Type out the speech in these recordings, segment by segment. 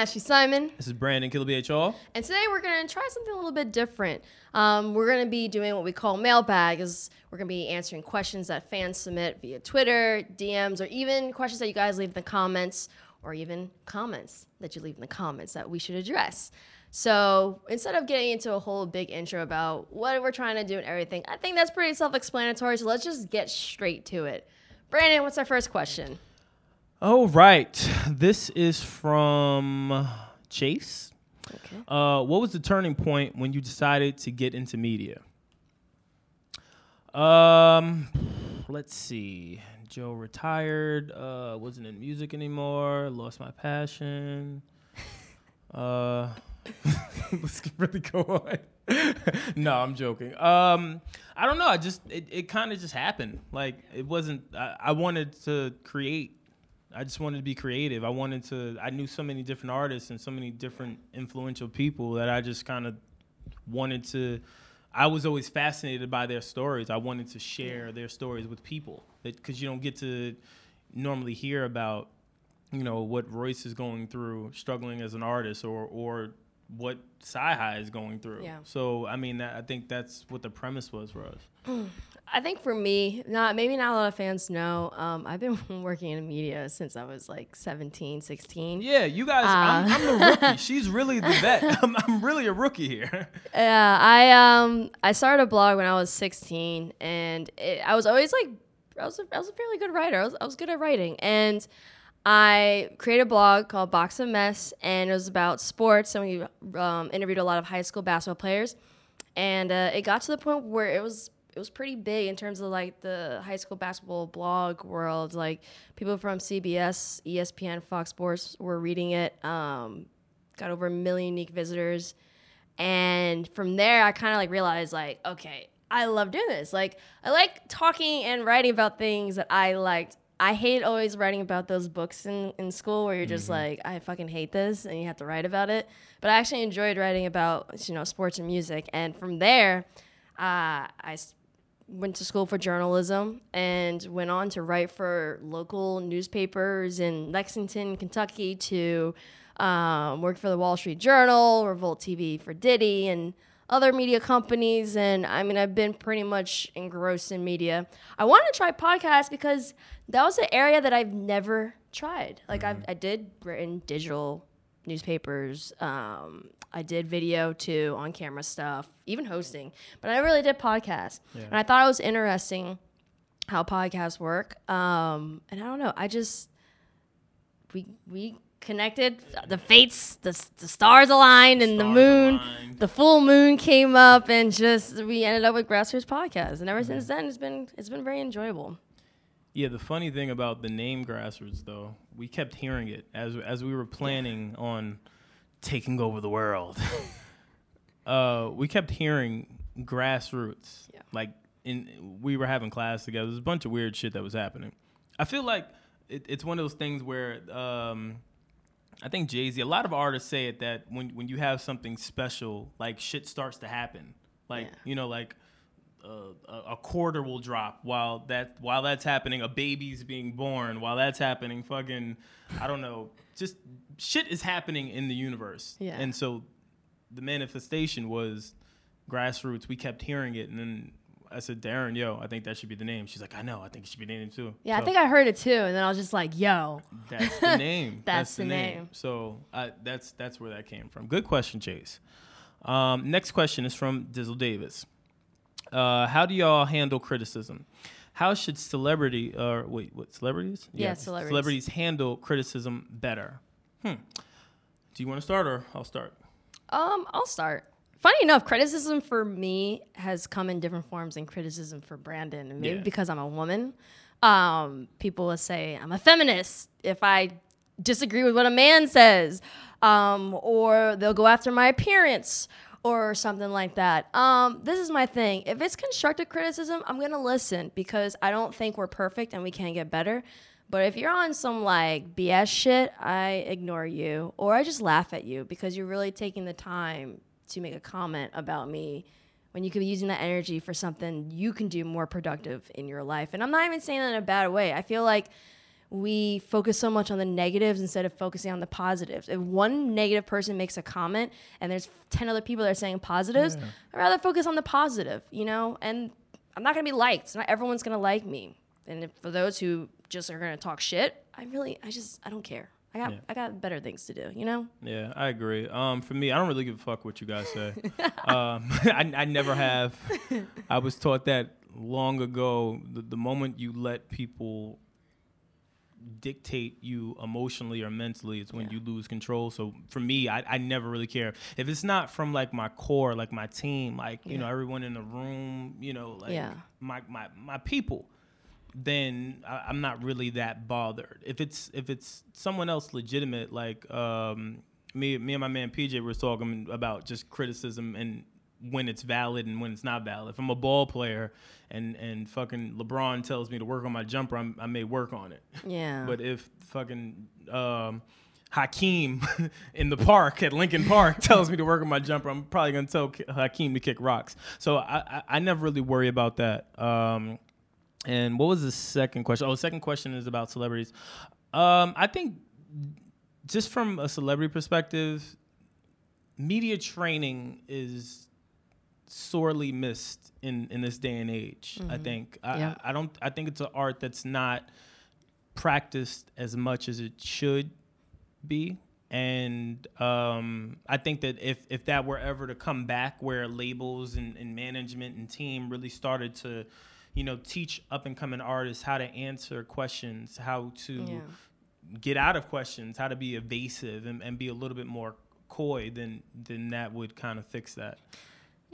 Ashley Simon, This is Brandon Killer BHR. and today we're gonna try something a little bit different. Um, we're gonna be doing what we call mailbag. mailbags. We're gonna be answering questions that fans submit via Twitter, DMs, or even questions that you guys leave in the comments, or even comments that you leave in the comments that we should address. So instead of getting into a whole big intro about what we're trying to do and everything, I think that's pretty self-explanatory. So let's just get straight to it. Brandon, what's our first question? All right. This is from Chase. Okay. Uh, what was the turning point when you decided to get into media? Um, let's see. Joe retired. Uh, wasn't in music anymore. Lost my passion. Uh, let's really go on. no, I'm joking. Um, I don't know. I just it, it kind of just happened. Like it wasn't. I, I wanted to create. I just wanted to be creative. I wanted to. I knew so many different artists and so many different influential people that I just kind of wanted to. I was always fascinated by their stories. I wanted to share their stories with people because you don't get to normally hear about, you know, what Royce is going through, struggling as an artist, or or what CyHi is going through. Yeah. So I mean, that, I think that's what the premise was for us. I think for me, not maybe not a lot of fans know. Um, I've been working in media since I was like 17, 16. Yeah, you guys. I'm, I'm the rookie. She's really the vet. I'm, I'm really a rookie here. Yeah, I um I started a blog when I was 16, and it, I was always like I was a, I was a fairly good writer. I was I was good at writing, and I created a blog called Box of Mess, and it was about sports, and we um, interviewed a lot of high school basketball players, and uh, it got to the point where it was it was pretty big in terms of like the high school basketball blog world. Like people from CBS, ESPN, Fox Sports were reading it. Um, got over a million unique visitors. And from there, I kind of like realized, like, okay, I love doing this. Like, I like talking and writing about things that I liked. I hate always writing about those books in, in school where you're just like, I fucking hate this, and you have to write about it. But I actually enjoyed writing about, you know, sports and music. And from there, uh, I went to school for journalism and went on to write for local newspapers in Lexington, Kentucky, to um, work for the Wall Street Journal, Revolt TV for Diddy, and other media companies. And I mean, I've been pretty much engrossed in media. I wanted to try podcasts because that was an area that I've never tried. Like, I've, I did written digital newspapers. Um, I did video too, on camera stuff, even hosting. But I really did podcasts. And I thought it was interesting how podcasts work. Um, and I don't know. I just we we connected. The fates, the the stars aligned, and the moon, aligned. the full moon came up, and just we ended up with Grass Routes Podcast. And ever since then, it's been it's been very enjoyable. Yeah, the funny thing about the name Grass Routes, though, we kept hearing it as as we were planning on taking over the world. uh, we kept hearing grassroots. Yeah. Like in we were having class together. There's a bunch of weird shit that was happening. I feel like it, it's one of those things where um, I think Jay Z. A lot of artists say it that when when you have something special, like shit starts to happen. Like Yeah. you know, like a, a quarter will drop while that while that's happening. A baby's being born while that's happening. Fucking, I don't know. Just shit is happening in the universe. Yeah. And so the manifestation was grassroots. We kept hearing it, and then I said, Darren, yo, I think that should be the name. She's like, I know. I think it should be the name too. Yeah, I think I heard it too, and then I was just like, "Yo, that's the name. That's the name. So I, that's that's where that came from. Good question, Chase. Um, next question is from Dizzle Davis. Uh, how do y'all handle criticism? How should celebrity or wait, what celebrities? Yeah, celebrities. Celebrities handle criticism better. Hmm. Do you want to start or I'll start? um, I'll start. Funny enough, criticism for me has come in different forms than criticism for Brandon. Maybe Yeah. because I'm a woman, um, people will say I'm a feminist if I disagree with what a man says, um, or they'll go after my appearance or something like that. Um, this is my thing. If it's constructive criticism, I'm gonna listen because I don't think we're perfect and we can get better. But if you're on some like BS shit, I ignore you or I just laugh at you because you're really taking the time to make a comment about me when you could be using that energy for something you can do more productive in your life. And I'm not even saying that in a bad way. I feel like we focus so much on the negatives instead of focusing on the positives. If one negative person makes a comment and there's 10 other people that are saying positives, I'd rather focus on the positive, you know? And I'm not gonna be liked. Not everyone's gonna like me. And if, for those who just are gonna talk shit, I really, I just, I don't care. I got, Yeah. I got better things to do, you know? Yeah, I agree. Um, for me, I don't really give a fuck what you guys say. um, I, I never have. I was taught that long ago. The, the moment you let people dictate you emotionally or mentally is when Yeah. you lose control. So for me, I, I never really care. If it's not from like my core, like my team, like, you know, everyone in the room, you know, like Yeah. my, my, my people, then I, I'm not really that bothered. If it's if it's someone else legitimate, like um, me me and my man PJ were talking about just criticism and when it's valid and when it's not valid. If I'm a ball player and and fucking LeBron tells me to work on my jumper, I'm, I may work on it. Yeah. But if fucking um, Hakeem in the park at Lincoln Park tells me to work on my jumper, I'm probably gonna tell Hakeem to kick rocks. So I, I, I never really worry about that. Um, and what was the second question? Oh, the second question is about celebrities. Um, I think just from a celebrity perspective, media training is sorely missed in in this day and age. I think I, Yeah. I, I don't I think it's an art that's not practiced as much as it should be. And um, I think that if, if that were ever to come back, where labels and, and management and team really started to, you know, teach up and coming artists how to answer questions, how to Yeah. get out of questions, how to be evasive and, and be a little bit more coy, then then that would kind of fix that.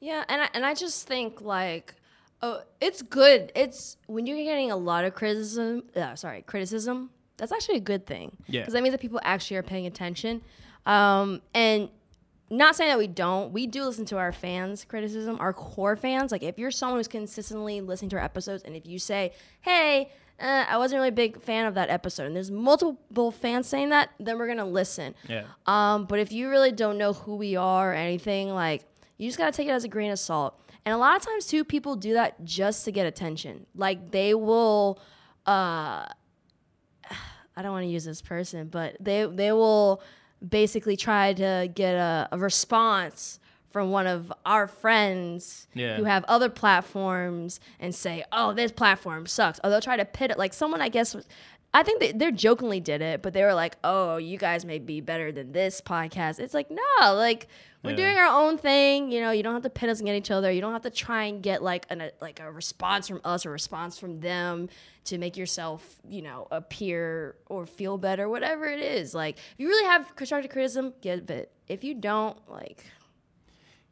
Yeah, and I, and I just think like, oh, it's good. It's when you're getting a lot of criticism. Uh, sorry, criticism. That's actually a good thing. Yeah. because that means that people actually are paying attention. Um, and not saying that we don't. We do listen to our fans' criticism, our core fans. Like if you're someone who's consistently listening to our episodes, and if you say, "Hey," uh, I wasn't really a big fan of that episode, and there's multiple fans saying that, then we're gonna listen. Yeah. Um, but if you really don't know who we are or anything, like you just gotta take it as a grain of salt. And a lot of times too, people do that just to get attention. Like they will uh I don't want to use this person, but they they will basically try to get a, a response from one of our friends Yeah. who have other platforms and say, "Oh, this platform sucks." Or they'll try to pit it like someone I guess was I think they, they jokingly did it, but they were like, "Oh, you guys may be better than this podcast." It's like, no, like we're Yeah. doing our own thing. You know, you don't have to pit us against each other. You don't have to try and get like an, a like a response from us or response from them to make yourself, you know, appear or feel better, whatever it is. Like, if you really have constructive criticism, give it. If you don't, like,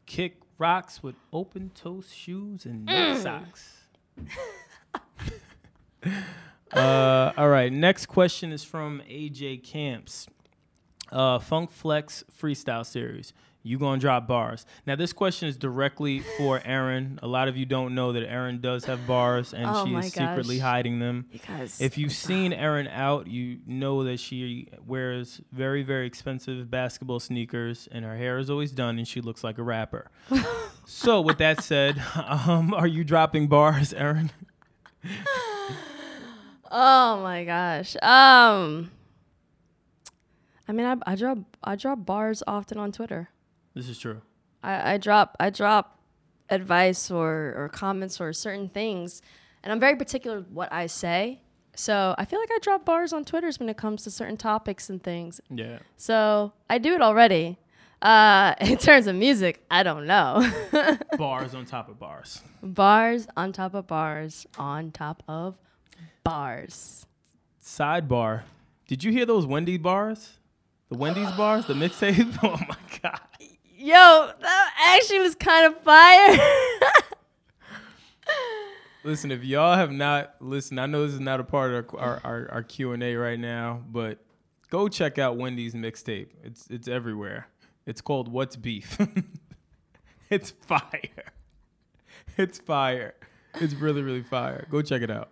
Kick rocks with open toed shoes and no Mm. socks. uh, all right. Next question is from AJ Camps. Uh, Funk Flex Freestyle Series. You gonna drop bars? Now this question is directly for Erin. A lot of you don't know that Erin does have bars and Oh she is secretly hiding them. because If you've seen Erin out, you know that she wears very, very expensive basketball sneakers, and her hair is always done, and she looks like a rapper. so, with that said, um, are you dropping bars, Erin? Oh my gosh. Um, I mean, I, I drop I drop bars often on Twitter. This is true. I, I drop I drop advice or, or comments or certain things, and I'm very particular with what I say. So I feel like I drop bars on Twitters when it comes to certain topics and things. Yeah. So I do it already. Uh, in terms of music, I don't know. bars on top of bars. bars on top of bars on top of bars. Sidebar. Did you hear those Wendy bars? The Wendy's bars, the mixtape? Oh my god. Yo, that actually was kind of fire. Listen, if y'all have not listened, I know this is not a part of our our, our Q and A right now, but go check out Wendy's mixtape. It's it's everywhere. It's called What's Beef. it's fire. It's fire. It's really really fire. Go check it out.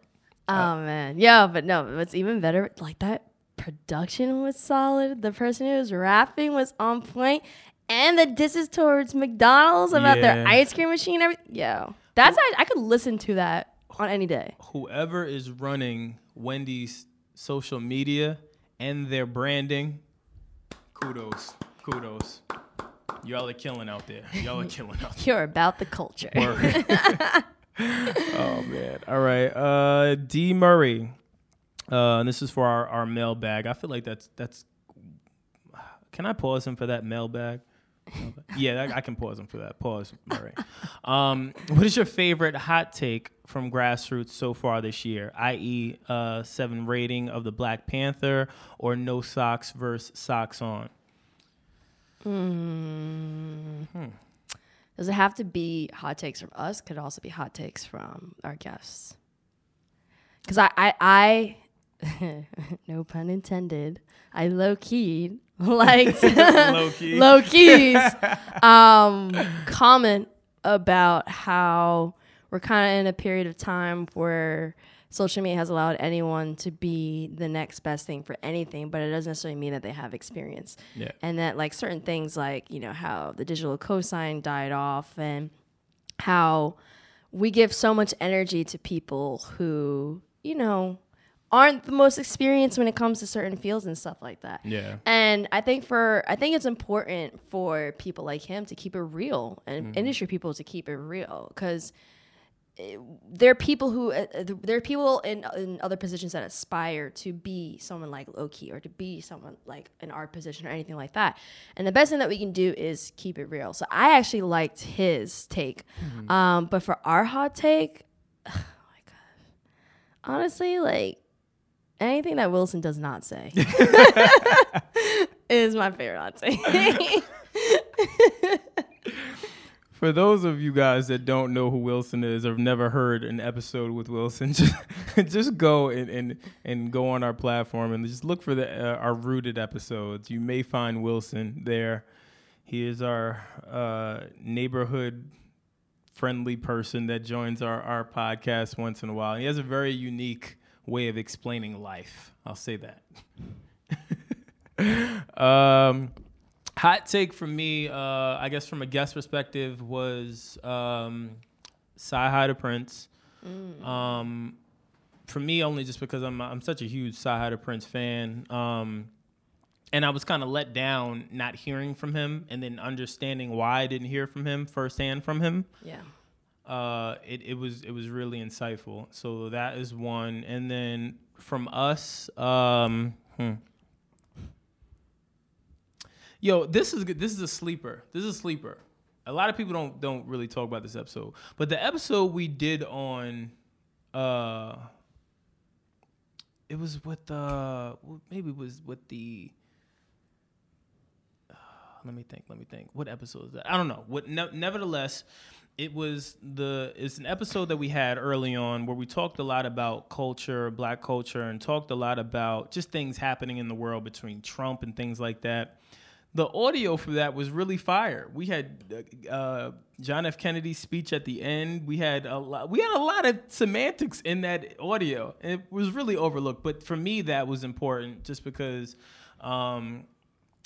Oh uh, man, yeah, but no, what's even better, like that production was solid. The person who was rapping was on point, and the disses towards McDonald's about their ice cream machine. Every yo, that's I, I could listen to that on any day. Whoever is running Wendy's social media and their branding, kudos, kudos. Y'all are killing out there. Y'all are killing out there. You're about the culture. Oh man. All right. Uh D Murray. Uh and this is for our, our mailbag. I feel like that's that's can I pause him for that mailbag? yeah, I, I can pause him for that. Pause, Murray. Um, what is your favorite hot take from grassroots so far this year? I.e., uh, seven rating of the Black Panther or no socks versus socks on? Does it have to be hot takes from us? Could it also be hot takes from our guests? Because I, I, I, no pun intended, I low key liked Low-key. low keys um, comment about how we're kind of in a period of time where social media has allowed anyone to be the next best thing for anything, but it doesn't necessarily mean that they have experience. Yeah. And that like certain things like, you know, how the digital cosign died off and how we give so much energy to people who, you know, aren't the most experienced when it comes to certain fields and stuff like that. Yeah. And I think for I think it's important for people like him to keep it real and mm-hmm. industry people to keep it real because there are people who uh, uh, there are people in in other positions that aspire to be someone like Loki or to be someone like in our position or anything like that. And the best thing that we can do is keep it real. So I actually liked his take, um, but for our hot take, oh my god, honestly, like anything that Wilson does not say is my favorite hot take. For those of you guys that don't know who Wilson is or have never heard an episode with Wilson, just, just go and, and, and go on our platform and just look for the uh, our rooted episodes. You may find Wilson there. He is our uh, neighborhood friendly person that joins our, our podcast once in a while. He has a very unique way of explaining life. I'll say that. um, hot take from me, uh, I guess from a guest perspective, was um, CyHi the Prynce. Um, for me, only just because I'm I'm such a huge CyHi the Prynce fan. Um, and I was kind of let down not hearing from him, and then understanding why I didn't hear from him firsthand from him yeah. uh, it, it was it was really insightful. So that is one, and then from us, um, hmm. Yo, this is. This is a sleeper. This is a sleeper. A lot of people don't don't really talk about this episode, but the episode we did on, uh, it was with uh, maybe it was with the let me think. Let me think. What episode is that? I don't know. What? Ne- nevertheless, it was the. It's an episode that we had early on where we talked a lot about culture, black culture, and talked a lot about just things happening in the world between Trump and things like that. The audio for that was really fire. We had uh, John F. Kennedy's speech at the end. We had a lot. We had a lot of semantics in that audio. It was really overlooked, but for me, that was important just because. Um,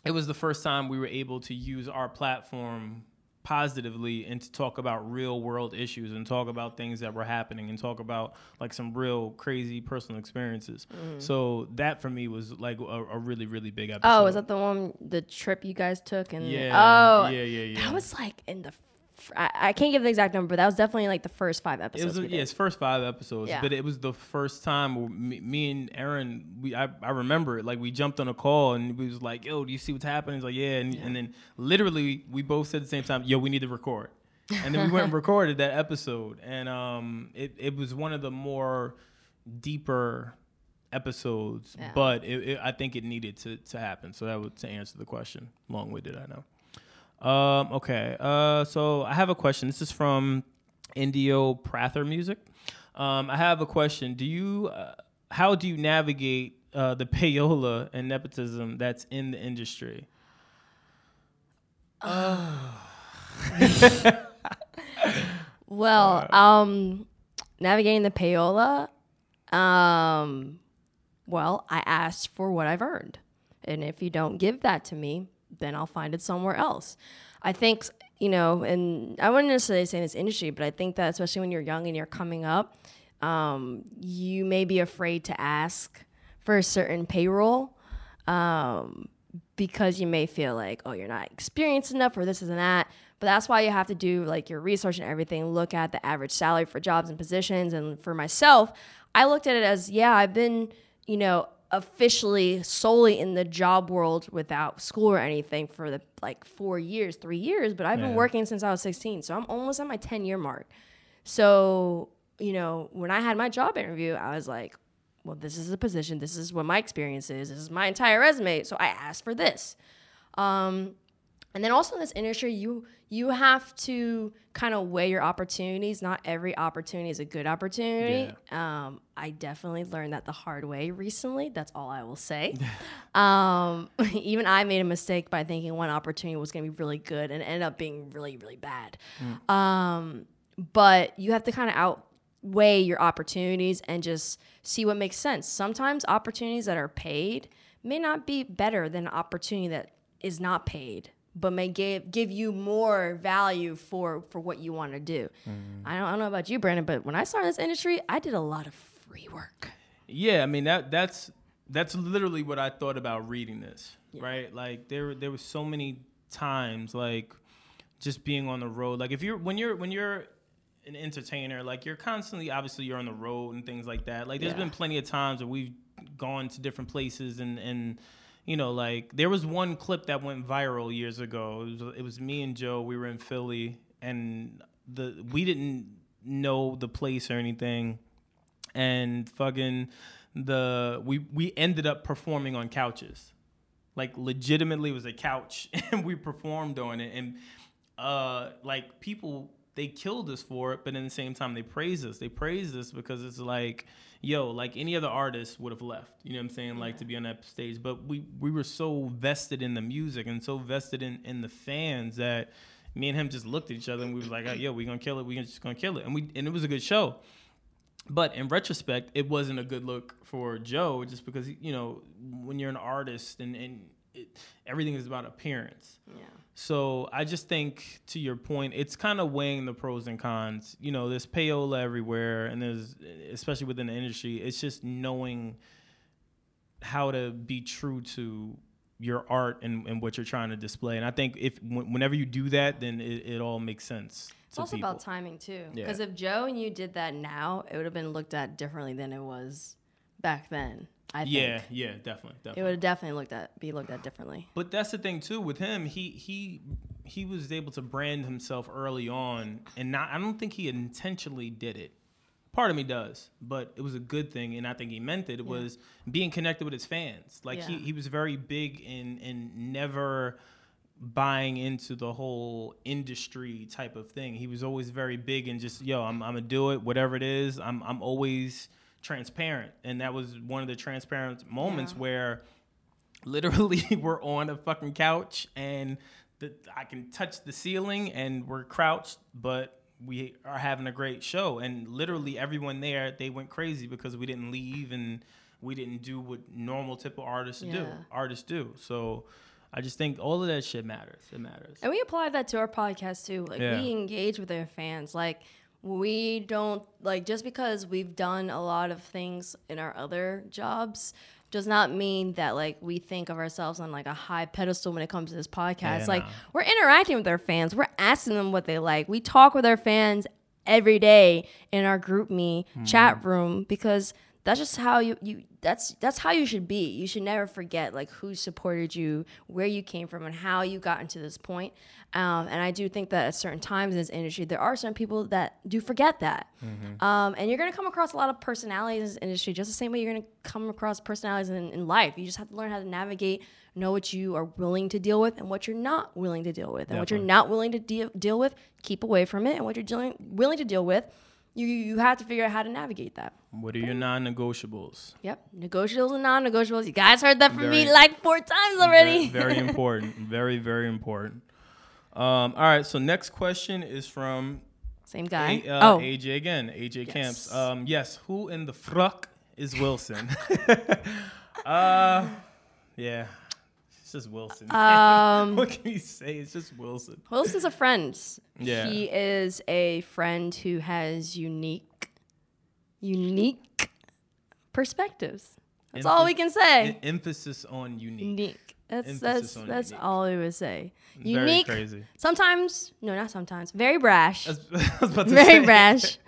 it was the first time we were able to use our platform positively and to talk about real world issues and talk about things that were happening and talk about like some real crazy personal experiences. Mm-hmm. So that for me was like a, a really really big episode. Oh, is that the one the trip you guys took and Yeah, oh yeah, yeah, yeah. That was like in the I, I can't give the exact number, but that was definitely like the first five episodes. It was yeah, it's first five episodes, Yeah. but it was the first time me, me and Erin, we I, I remember it. Like we jumped on a call and we was like, "Yo, do you see what's happening?" He's like, "Yeah," and, and then literally we both said at the same time, "Yo, we need to record." And then we went and recorded that episode, and um, it it was one of the more deeper episodes, Yeah. but it, it, I think it needed to to happen. So that was to answer the question. Long winded, I know. Um, okay. Uh, so I have a question. This is from Indigo Prather Music. Um, I have a question. Do you, uh, how do you navigate uh, the payola and nepotism that's in the industry? Well, um, navigating the payola, um, well, I asked for what I've earned. And if you don't give that to me, then I'll find it somewhere else. I think, you know, and I wouldn't necessarily say in this industry, but I think that especially when you're young and you're coming up, um, you may be afraid to ask for a certain payroll um, because you may feel like, oh, you're not experienced enough or this and that. But that's why you have to do like your research and everything. Look at the average salary for jobs and positions. And for myself, I looked at it as, yeah, I've been, you know, officially solely in the job world without school or anything for the like four years, three years. But I've been working since I was 16. So I'm almost at my 10 year mark. So, you know, when I had my job interview, I was like, well, this is the position. This is what my experience is. This is my entire resume. So I asked for this. Um, and then also in this industry, you you have to kind of weigh your opportunities. Not every opportunity is a good opportunity. Um, I definitely learned that the hard way recently. That's all I will say. um, even I made a mistake by thinking one opportunity was going to be really good and ended up being really really bad. Um, but you have to kind of outweigh your opportunities and just see what makes sense. Sometimes opportunities that are paid may not be better than an opportunity that is not paid, but may give give you more value for for what you want to do. Mm. I, don't, I don't know about you, Brandon, but when I started this industry, I did a lot of free work. Yeah, I mean that that's that's literally what I thought about reading this, right? Like there there was so many times like just being on the road. Like if you're when you're when you're an entertainer, like you're constantly obviously you're on the road and things like that. Like there's Yeah. been plenty of times where we've gone to different places and and you know like there was one clip that went viral years ago. It was, it was me and Joe. We were in Philly and the we didn't know the place or anything and fucking the we we ended up performing on couches like legitimately it was a couch and we performed on it and uh like people they killed us for it but in the same time they praised us. They praised us because it's like yo like any other artist would have left you know what i'm saying like to be on that stage. But we we were so vested in the music and so vested in in the fans that me and him just looked at each other and we was like oh, yo we gonna kill it. We just gonna kill it. And we and it was a good show. But in retrospect, it wasn't a good look for Joe just because, you know, when you're an artist and, and it, everything is about appearance. Yeah. So I just think, to your point, it's kind of weighing the pros and cons. You know, there's payola everywhere, and there's, especially within the industry, it's just knowing how to be true to your art and, and what you're trying to display. And I think if wh- whenever you do that, then it, it all makes sense. It's also people. about timing too. Yeah. Because if Joe and you did that now, it would have been looked at differently than it was back then. I think. Yeah, yeah, definitely, definitely. It would have definitely looked at be looked at differently. But that's the thing too with him. He he he was able to brand himself early on, and not. I don't think he intentionally did it. Part of me does, but it was a good thing, and I think he meant it. It was being connected with his fans. Like he Yeah. he was very big in in never buying into the whole industry type of thing. He was always very big in just yo, I'm I'm gonna do it, whatever it is. I'm I'm always transparent, and that was one of the transparent moments Yeah. where literally we're on a fucking couch and the, I can touch the ceiling and we're crouched, but we are having a great show. And literally everyone there, they went crazy because we didn't leave and we didn't do what normal typical artists do. Artists do. So I just think all of that shit matters. It matters. And we apply that to our podcast too. Like Yeah. we engage with our fans. Like we don't like just because we've done a lot of things in our other jobs does not mean that like we think of ourselves on like a high pedestal when it comes to this podcast. Yeah, like no. we're interacting with our fans. We're asking them what they like. We talk with our fans every day in our group me Hmm. chat room because that's just how you you that's that's how you should be. You should never forget like who supported you, where you came from, and how you got into this point. Um, and I do think that at certain times in this industry, there are certain people that do forget that. Um, and you're gonna come across a lot of personalities in this industry, just the same way you're gonna come across personalities in, in life. You just have to learn how to navigate, know what you are willing to deal with, and what you're not willing to deal with, and what you're not willing to deal deal with, keep away from it, and what you're dealing willing to deal with. You, you have to figure out how to navigate that. What are your non-negotiables? Yep. Negotiables and non-negotiables. You guys heard that from me like four times already. Very, very important. Very, very important. Um, all right. So next question is from Same guy. A, uh, oh, AJ again. AJ Yes. Camps. Um, yes. Who in the fruck is Wilson? uh, yeah. It's just Wilson. um, what can you say? It's just Wilson. Wilson's a friend. Yeah. He is a friend who has unique, unique perspectives. That's all we can say. Em- emphasis on unique. unique. That's emphasis that's that's unique. all we would say. Very Unique. crazy. Sometimes, no, not sometimes. Very brash. I was- I was about to very say. brash.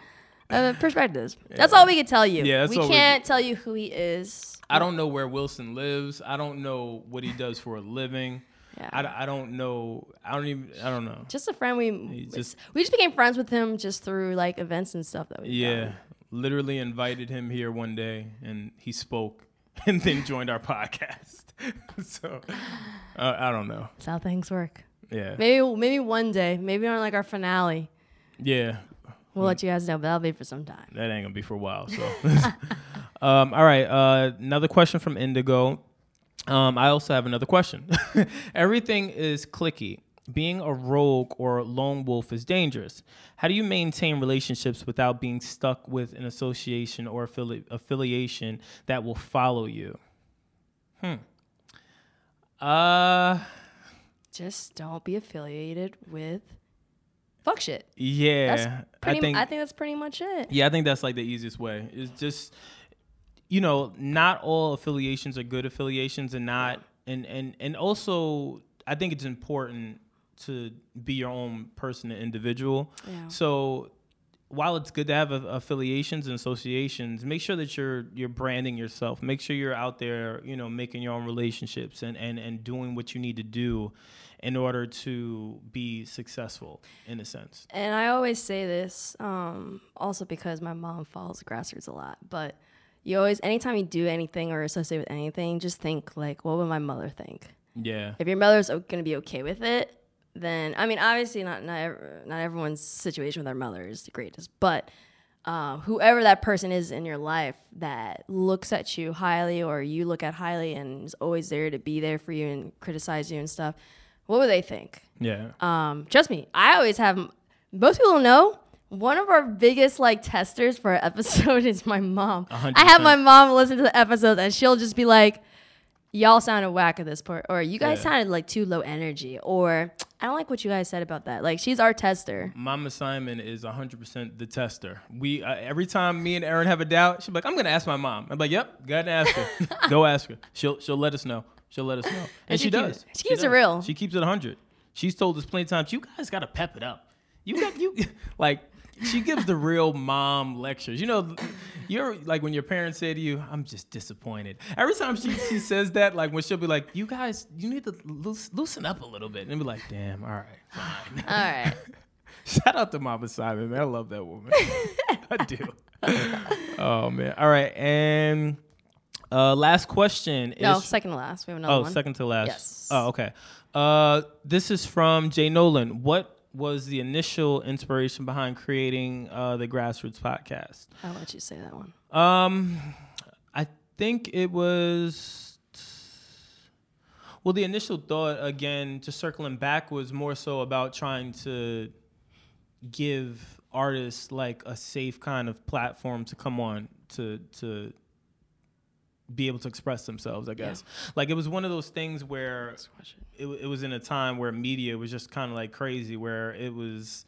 Uh, perspectives. That's all we can tell you. Yeah, we can't tell you who he is. I don't know where Wilson lives. I don't know what he does for a living. Yeah. I, I don't know. I don't even. I don't know. just a friend. We just- just we just became friends with him just through like events and stuff that we Yeah, literally invited him here one day, and he spoke, and then joined our podcast. so uh, I don't know. That's how things work. Yeah, Maybe maybe one day, maybe on like our finale, yeah. We'll let you guys know, but that'll be for some time. That ain't gonna be for a while. So, um, all right. Uh, another question from Indigo. Um, I also have another question. Everything is clicky. Being a rogue or lone wolf is dangerous. How do you maintain relationships without being stuck with an association or affili- affiliation that will follow you? Hmm. Uh, Just don't be affiliated with fuck shit. yeah. That's pretty. I think I think that's pretty much it. Yeah, I think that's like the easiest way. It's just you know, not all affiliations are good affiliations and not and and and also I think it's important to be your own person and individual. Yeah. So while it's good to have a- affiliations and associations, make sure that you're you're branding yourself. Make sure you're out there, you know, making your own relationships and and and doing what you need to do in order to be successful in a sense. And I always say this, um, also because my mom follows grassroots a lot. But you always, anytime you do anything or associate with anything, just think like, what would my mother think? Yeah. If your mother's gonna be okay with it, then I mean, obviously not not not everyone's situation with their mother is the greatest, but uh, whoever that person is in your life that looks at you highly or you look at highly and is always there to be there for you and criticize you and stuff, what would they think? Yeah. Um, trust me, I always have. Most people know one of our biggest like testers for an episode is my mom. hundred I have my mom listen to the episodes and she'll just be like, "Y'all sounded whack at this part," or "You guys Yeah. sounded like too low energy," or "I don't like what you guys said about that." Like she's our tester. Mama Simon is 100% the tester. We uh, every time me and Erin have a doubt, she's like, "I'm gonna ask my mom." I'm like, "Yep, go ahead and ask her. Go ask her. She'll she'll let us know. She'll let us know." And, she she, keeps- does. she keeps it does. real. She keeps it 100. She's told us plenty of times, "You guys gotta pep it up. You got you like." She gives the real mom lectures. You know, you're like when your parents say to you, "I'm just disappointed." Every time she, she says that, like when she'll be like, "You guys, you need to loose, loosen up a little bit," and be like, "Damn, all right, fine." All right. Shout out to Mama Simon, man. I love that woman. I do. oh man. All right, and uh, last question is no, second to last. We have another oh one. second to last. Yes. Oh okay. Uh, this is from Jay Nolan. What was the initial inspiration behind creating uh, the Grass Routes podcast? I'll let you say that one. Um, I think it was. Well, the initial thought, again, just circling back, was more so about trying to give artists like a safe kind of platform to come on to to be able to express themselves. I guess like it was one of those things where it, it was in a time where media was just kind of like crazy, where it was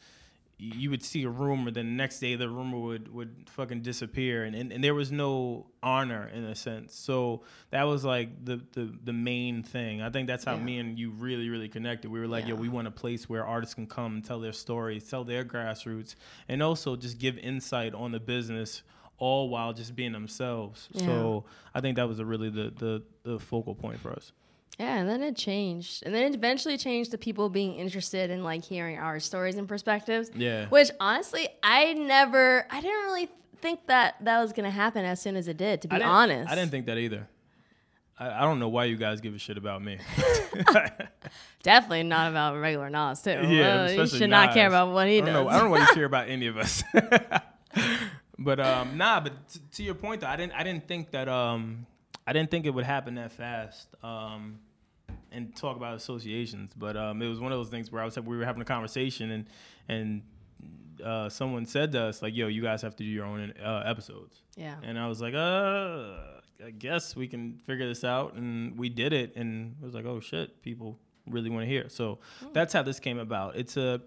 you would see a rumor, then the next day the rumor would would fucking disappear, and, and, and there was no honor in a sense. So that was like the the, the main thing. I think that's how Yeah. me and you really really connected. We were like, Yeah. yo, we want a place where artists can come and tell their stories, tell their grassroots, and also just give insight on the business all while just being themselves. So I think that was a really the the the focal point for us. Yeah, and then it changed. And then it eventually changed to people being interested in like hearing our stories and perspectives. Yeah. Which honestly, I never I didn't really think that that was going to happen as soon as it did, to be I honest. I didn't think that either. I, don't know why you guys give a shit about me. Definitely not about regular Nas too. Yeah, Uh, you should not care about what he I does. know. I don't know why you care about any of us. but um, nah. But t- to your point though, I didn't. I didn't think that. Um, I didn't think it would happen that fast. Um, and talk about associations. But um, it was one of those things where I was we were having a conversation and and uh, someone said to us like, "Yo, you guys have to do your own uh, episodes." yeah. And I was like, uh, I guess we can figure this out. And we did it. And it was like, oh shit, people really want to hear. So that's how this came about. It's a,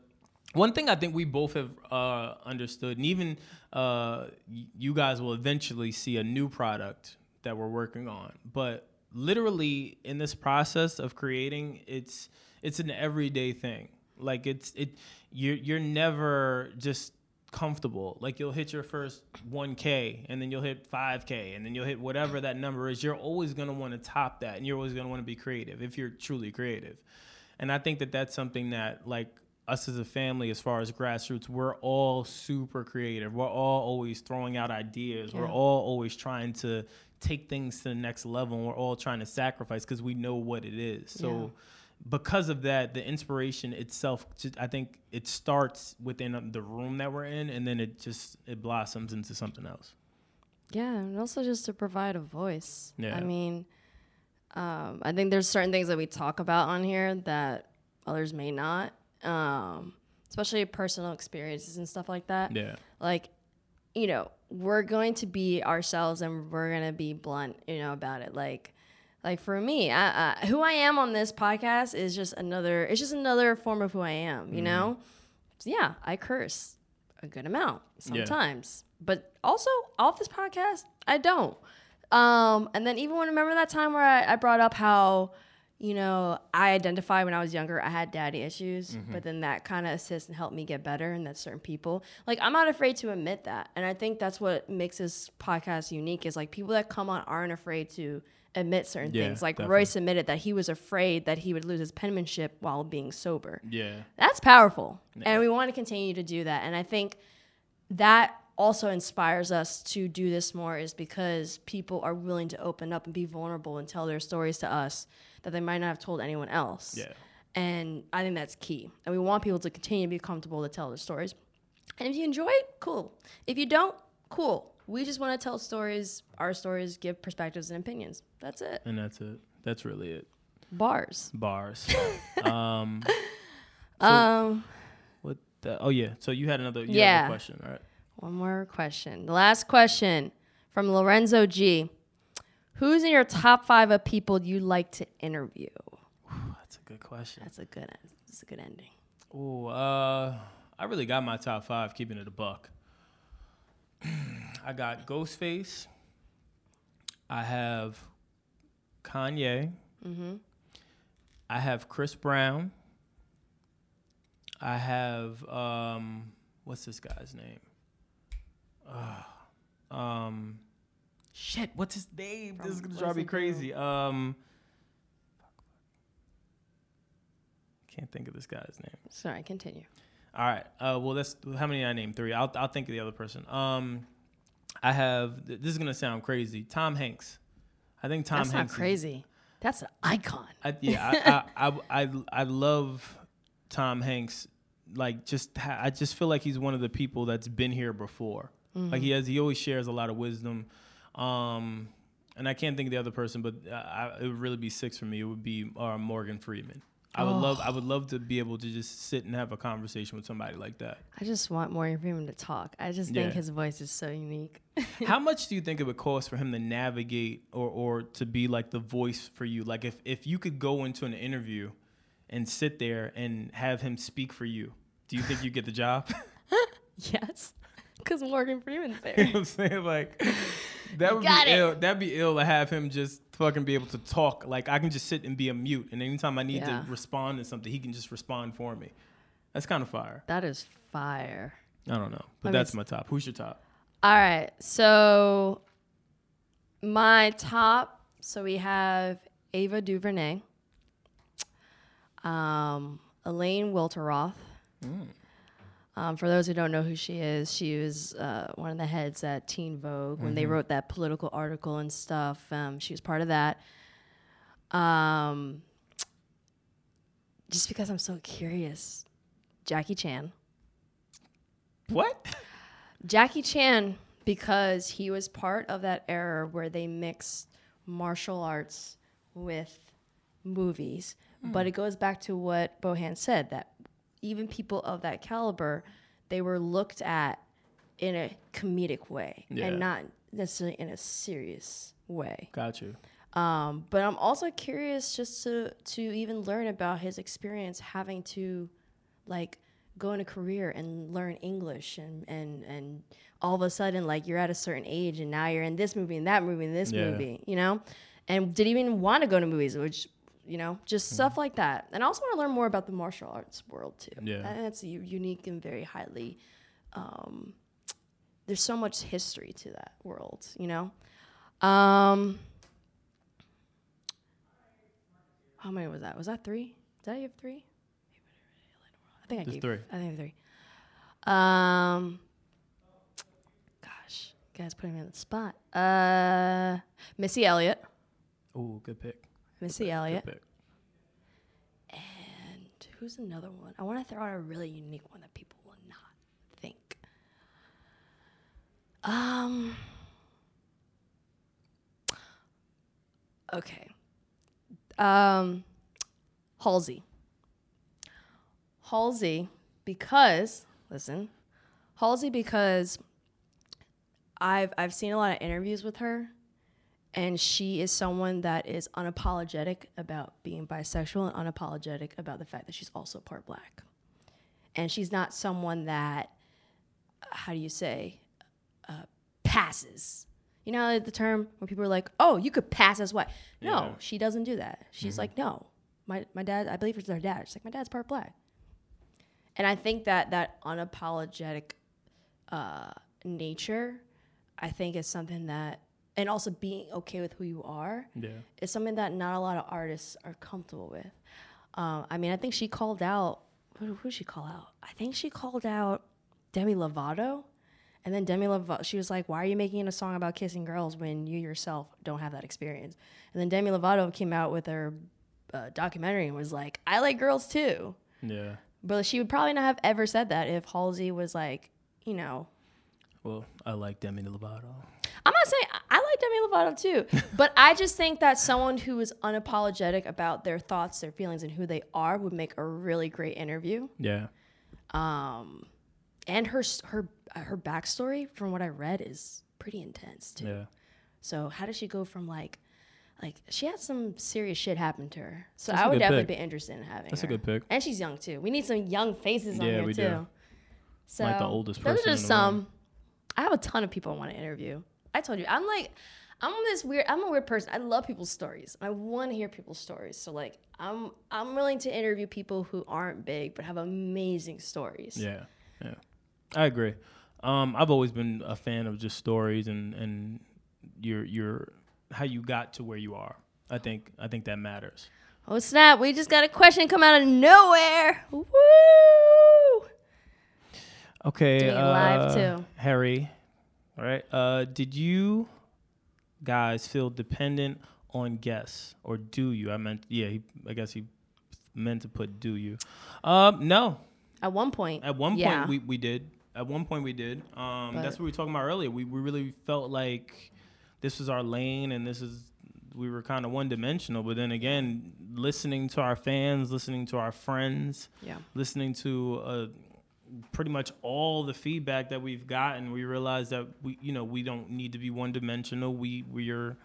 one thing I think we both have uh, understood, and even uh, you guys will eventually see a new product that we're working on. But literally in this process of creating, it's it's an everyday thing. Like it's it you're you're never just comfortable. Like you'll hit your first 1K and then you'll hit 5K and then you'll hit whatever that number is. You're always to want to top that and you're always to want to be creative if you're truly creative. And I think that that's something that like us as a family as far as grassroots we're all super creative we're all always throwing out ideas we're all always trying to take things to the next level and we're all trying to sacrifice because we know what it is so Yeah. because of that the inspiration itself just, i think it starts within the room that we're in and then it just it blossoms into something else Yeah, and also just to provide a voice. Yeah. I mean, um, I think there's certain things that we talk about on here that others may not, um, especially personal experiences and stuff like that. yeah Like, you know, we're going to be ourselves and we're gonna be blunt, you know, about it. Like, like for me, I, I, who I am on this podcast is just another. It's just another form of who I am. You know, So yeah, I curse a good amount Yeah. sometimes, but also off this podcast, I don't. Um, and then even when remember that time where I, I brought up how, you know, I identify when I was younger I had daddy issues, mm-hmm. but then that kind of assists and helped me get better. And that's certain people. Like I'm not afraid to admit that, and I think that's what makes this podcast unique. Is like people that come on aren't afraid to admit certain Yeah, things. Like definitely. Royce admitted that he was afraid that he would lose his penmanship while being sober. yeah That's powerful. And we want to continue to do that. And I think that also inspires us to do this more is because people are willing to open up and be vulnerable and tell their stories to us that they might not have told anyone else. yeah And I think that's key. And we want people to continue to be comfortable to tell their stories. And if you enjoy it, cool. If you don't, cool. We just want to tell stories, our stories, give perspectives and opinions. That's it. and that's it that's really it Bars. bars um um, what the, oh yeah so you had another you Yeah. another question right One more question. The last question from Lorenzo G. Who's in your top five of people you like to interview? that's a good question That's a good. That's a good ending. Oh, uh, I really got my top five, keeping it a buck. I got Ghostface. I have Kanye. Mhm. I have Chris Brown. I have um, what's this guy's name? Uh, um, shit, what's his name? this is gonna drive me he do? crazy. Um, can't think of this guy's name. Sorry, continue. All right. Uh, well, that's how many I named? Three. I'll I'll think of the other person. Um, I have. This is gonna sound crazy. Tom Hanks. I think Tom That's Hanks. not is- crazy. That's an icon. I, yeah, I, I, I, I, I love Tom Hanks. Like, just I just feel like he's one of the people that's been here before. Like he has, he always shares a lot of wisdom. Um, and I can't think of the other person, but I, it would really be six for me. It would be uh, Morgan Freeman. I would love, I would love to be able to just sit and have a conversation with somebody like that. I just want Morgan Freeman to talk. I just think Yeah. his voice is so unique. How much do you think it would cost for him to navigate or, or to be like the voice for you? Like if, if you could go into an interview and sit there and have him speak for you, do you think you get the job? yes, because Morgan Freeman's you know there. what I'm saying? Like that would be it. ill. That'd be ill to have him just fucking be able to talk. Like I can just sit and be a mute and anytime I need Yeah. to respond to something, he can just respond for me. That's kind of fire. that is fire. I don't know. But that's my top. Who's your top? All right. So my top. So we have Ava DuVernay, um, Elaine Welteroth. Um, for those who don't know who she is, she was uh, one of the heads at Teen Vogue when they wrote that political article and stuff. Um, she was part of that. Um, just because I'm so curious, Jackie Chan. What? Jackie Chan because he was part of that era where they mixed martial arts with movies. But it goes back to what Bohan said that even people of that caliber, they were looked at in a comedic way Yeah. and not necessarily in a serious way. Got you. Um, but I'm also curious just to to even learn about his experience having to like go in a career and learn English and and and all of a sudden like you're at a certain age and now you're in this movie and that movie and this Yeah. movie, you know? And didn't even want to go to movies, which you know, just Mm-hmm. stuff like that. And I also want to learn more about the martial arts world too. Yeah. And it's unique and very highly um, there's so much history to that world, you know? Um, how many was that? Was that three? Did I give three? I think I Just gave three. I think three. Um, gosh, you guys putting me on the spot. Uh, Missy Elliott. Oh, good pick. Missy Elliott. And who's another one? I want to throw out a really unique one that people will not think. Um. Okay. Um, Halsey. Halsey, because listen, Halsey, because I've I've seen a lot of interviews with her, and she is someone that is unapologetic about being bisexual and unapologetic about the fact that she's also part black. And she's not someone that, how do you say, uh, passes. You know the term when people are like, "Oh, you could pass as white." No, Yeah. she doesn't do that. She's like, "No, my my dad. I believe it's her dad. She's like, my dad's part black." And I think that that unapologetic uh, nature, I think, is something that, and also being okay with who you are, Yeah. is something that not a lot of artists are comfortable with. Um, I mean, I think she called out. Who, who did she call out? I think she called out Demi Lovato. And then Demi Lovato, she was like, "Why are you making a song about kissing girls when you yourself don't have that experience?" And then Demi Lovato came out with her uh, documentary and was like, "I like girls too." Yeah. But she would probably not have ever said that if Halsey was like, you know, Well, I like Demi Lovato. I'm not saying I- like Demi Lovato too, but I just think that someone who is unapologetic about their thoughts, their feelings, and who they are would make a really great interview. Yeah. Um, and her her uh, her backstory, from what I read, is pretty intense too. Yeah. So how does she go from like, like she had some serious shit happen to her. So That's I would definitely pick. be interested in having. That's a good pick. And she's young too. We need some young faces on Yeah, here we too. do. So Like the oldest those person are just some. I have a ton of people I want to interview. I told you, I'm like, I'm this weird. I'm a weird person. I love people's stories. I want to hear people's stories. So like, I'm I'm willing to interview people who aren't big but have amazing stories. Yeah, yeah, I agree. Um, I've always been a fan of just stories and and your your how you got to where you are. I think I think that matters. Oh snap! We just got a question come out of nowhere. Woo! Okay, it live, uh, too. Harry. All right. Uh, did you guys feel dependent on guests, or do you? I meant, yeah. He, I guess he meant to put do you. Um, no. At one point. At one yeah. point, we, we did. At one point, we did. Um, that's what we were talking about earlier. We, we really felt like this was our lane and this is, we were kind of one dimensional. But then again, listening to our fans, listening to our friends, yeah. listening to uh, pretty much all the feedback that we've gotten, we realized that we, you know, we don't need to be one dimensional. We, we are,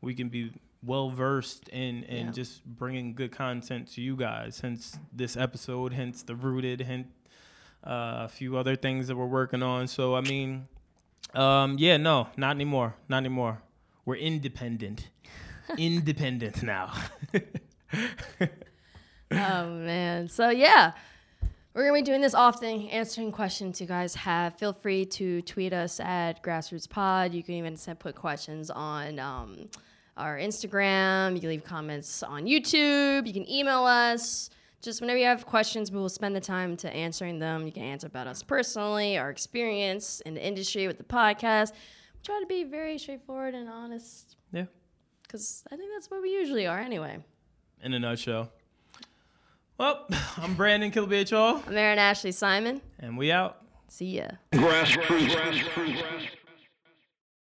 we can be well versed in in Yeah. just bringing good content to you guys. Hence this episode, hence the rooted, hence uh, a few other things that we're working on. So I mean, um, yeah, no, not anymore, not anymore. We're independent, independent now. oh man. So yeah. We're gonna be doing this often, answering questions you guys have. Feel free to tweet us at Grass Routes Pod. You can even send put questions on um, our Instagram. You can leave comments on YouTube. You can email us. Just whenever you have questions, we will spend the time to answering them. You can answer about us personally, our experience in the industry with the podcast. We try to be very straightforward and honest Yeah. because I think that's what we usually are anyway. In a nutshell. Well, I'm Brandon Killabh, I'm Erin Ashley Simon. and we out. See ya. Grass Routes. Grassroots.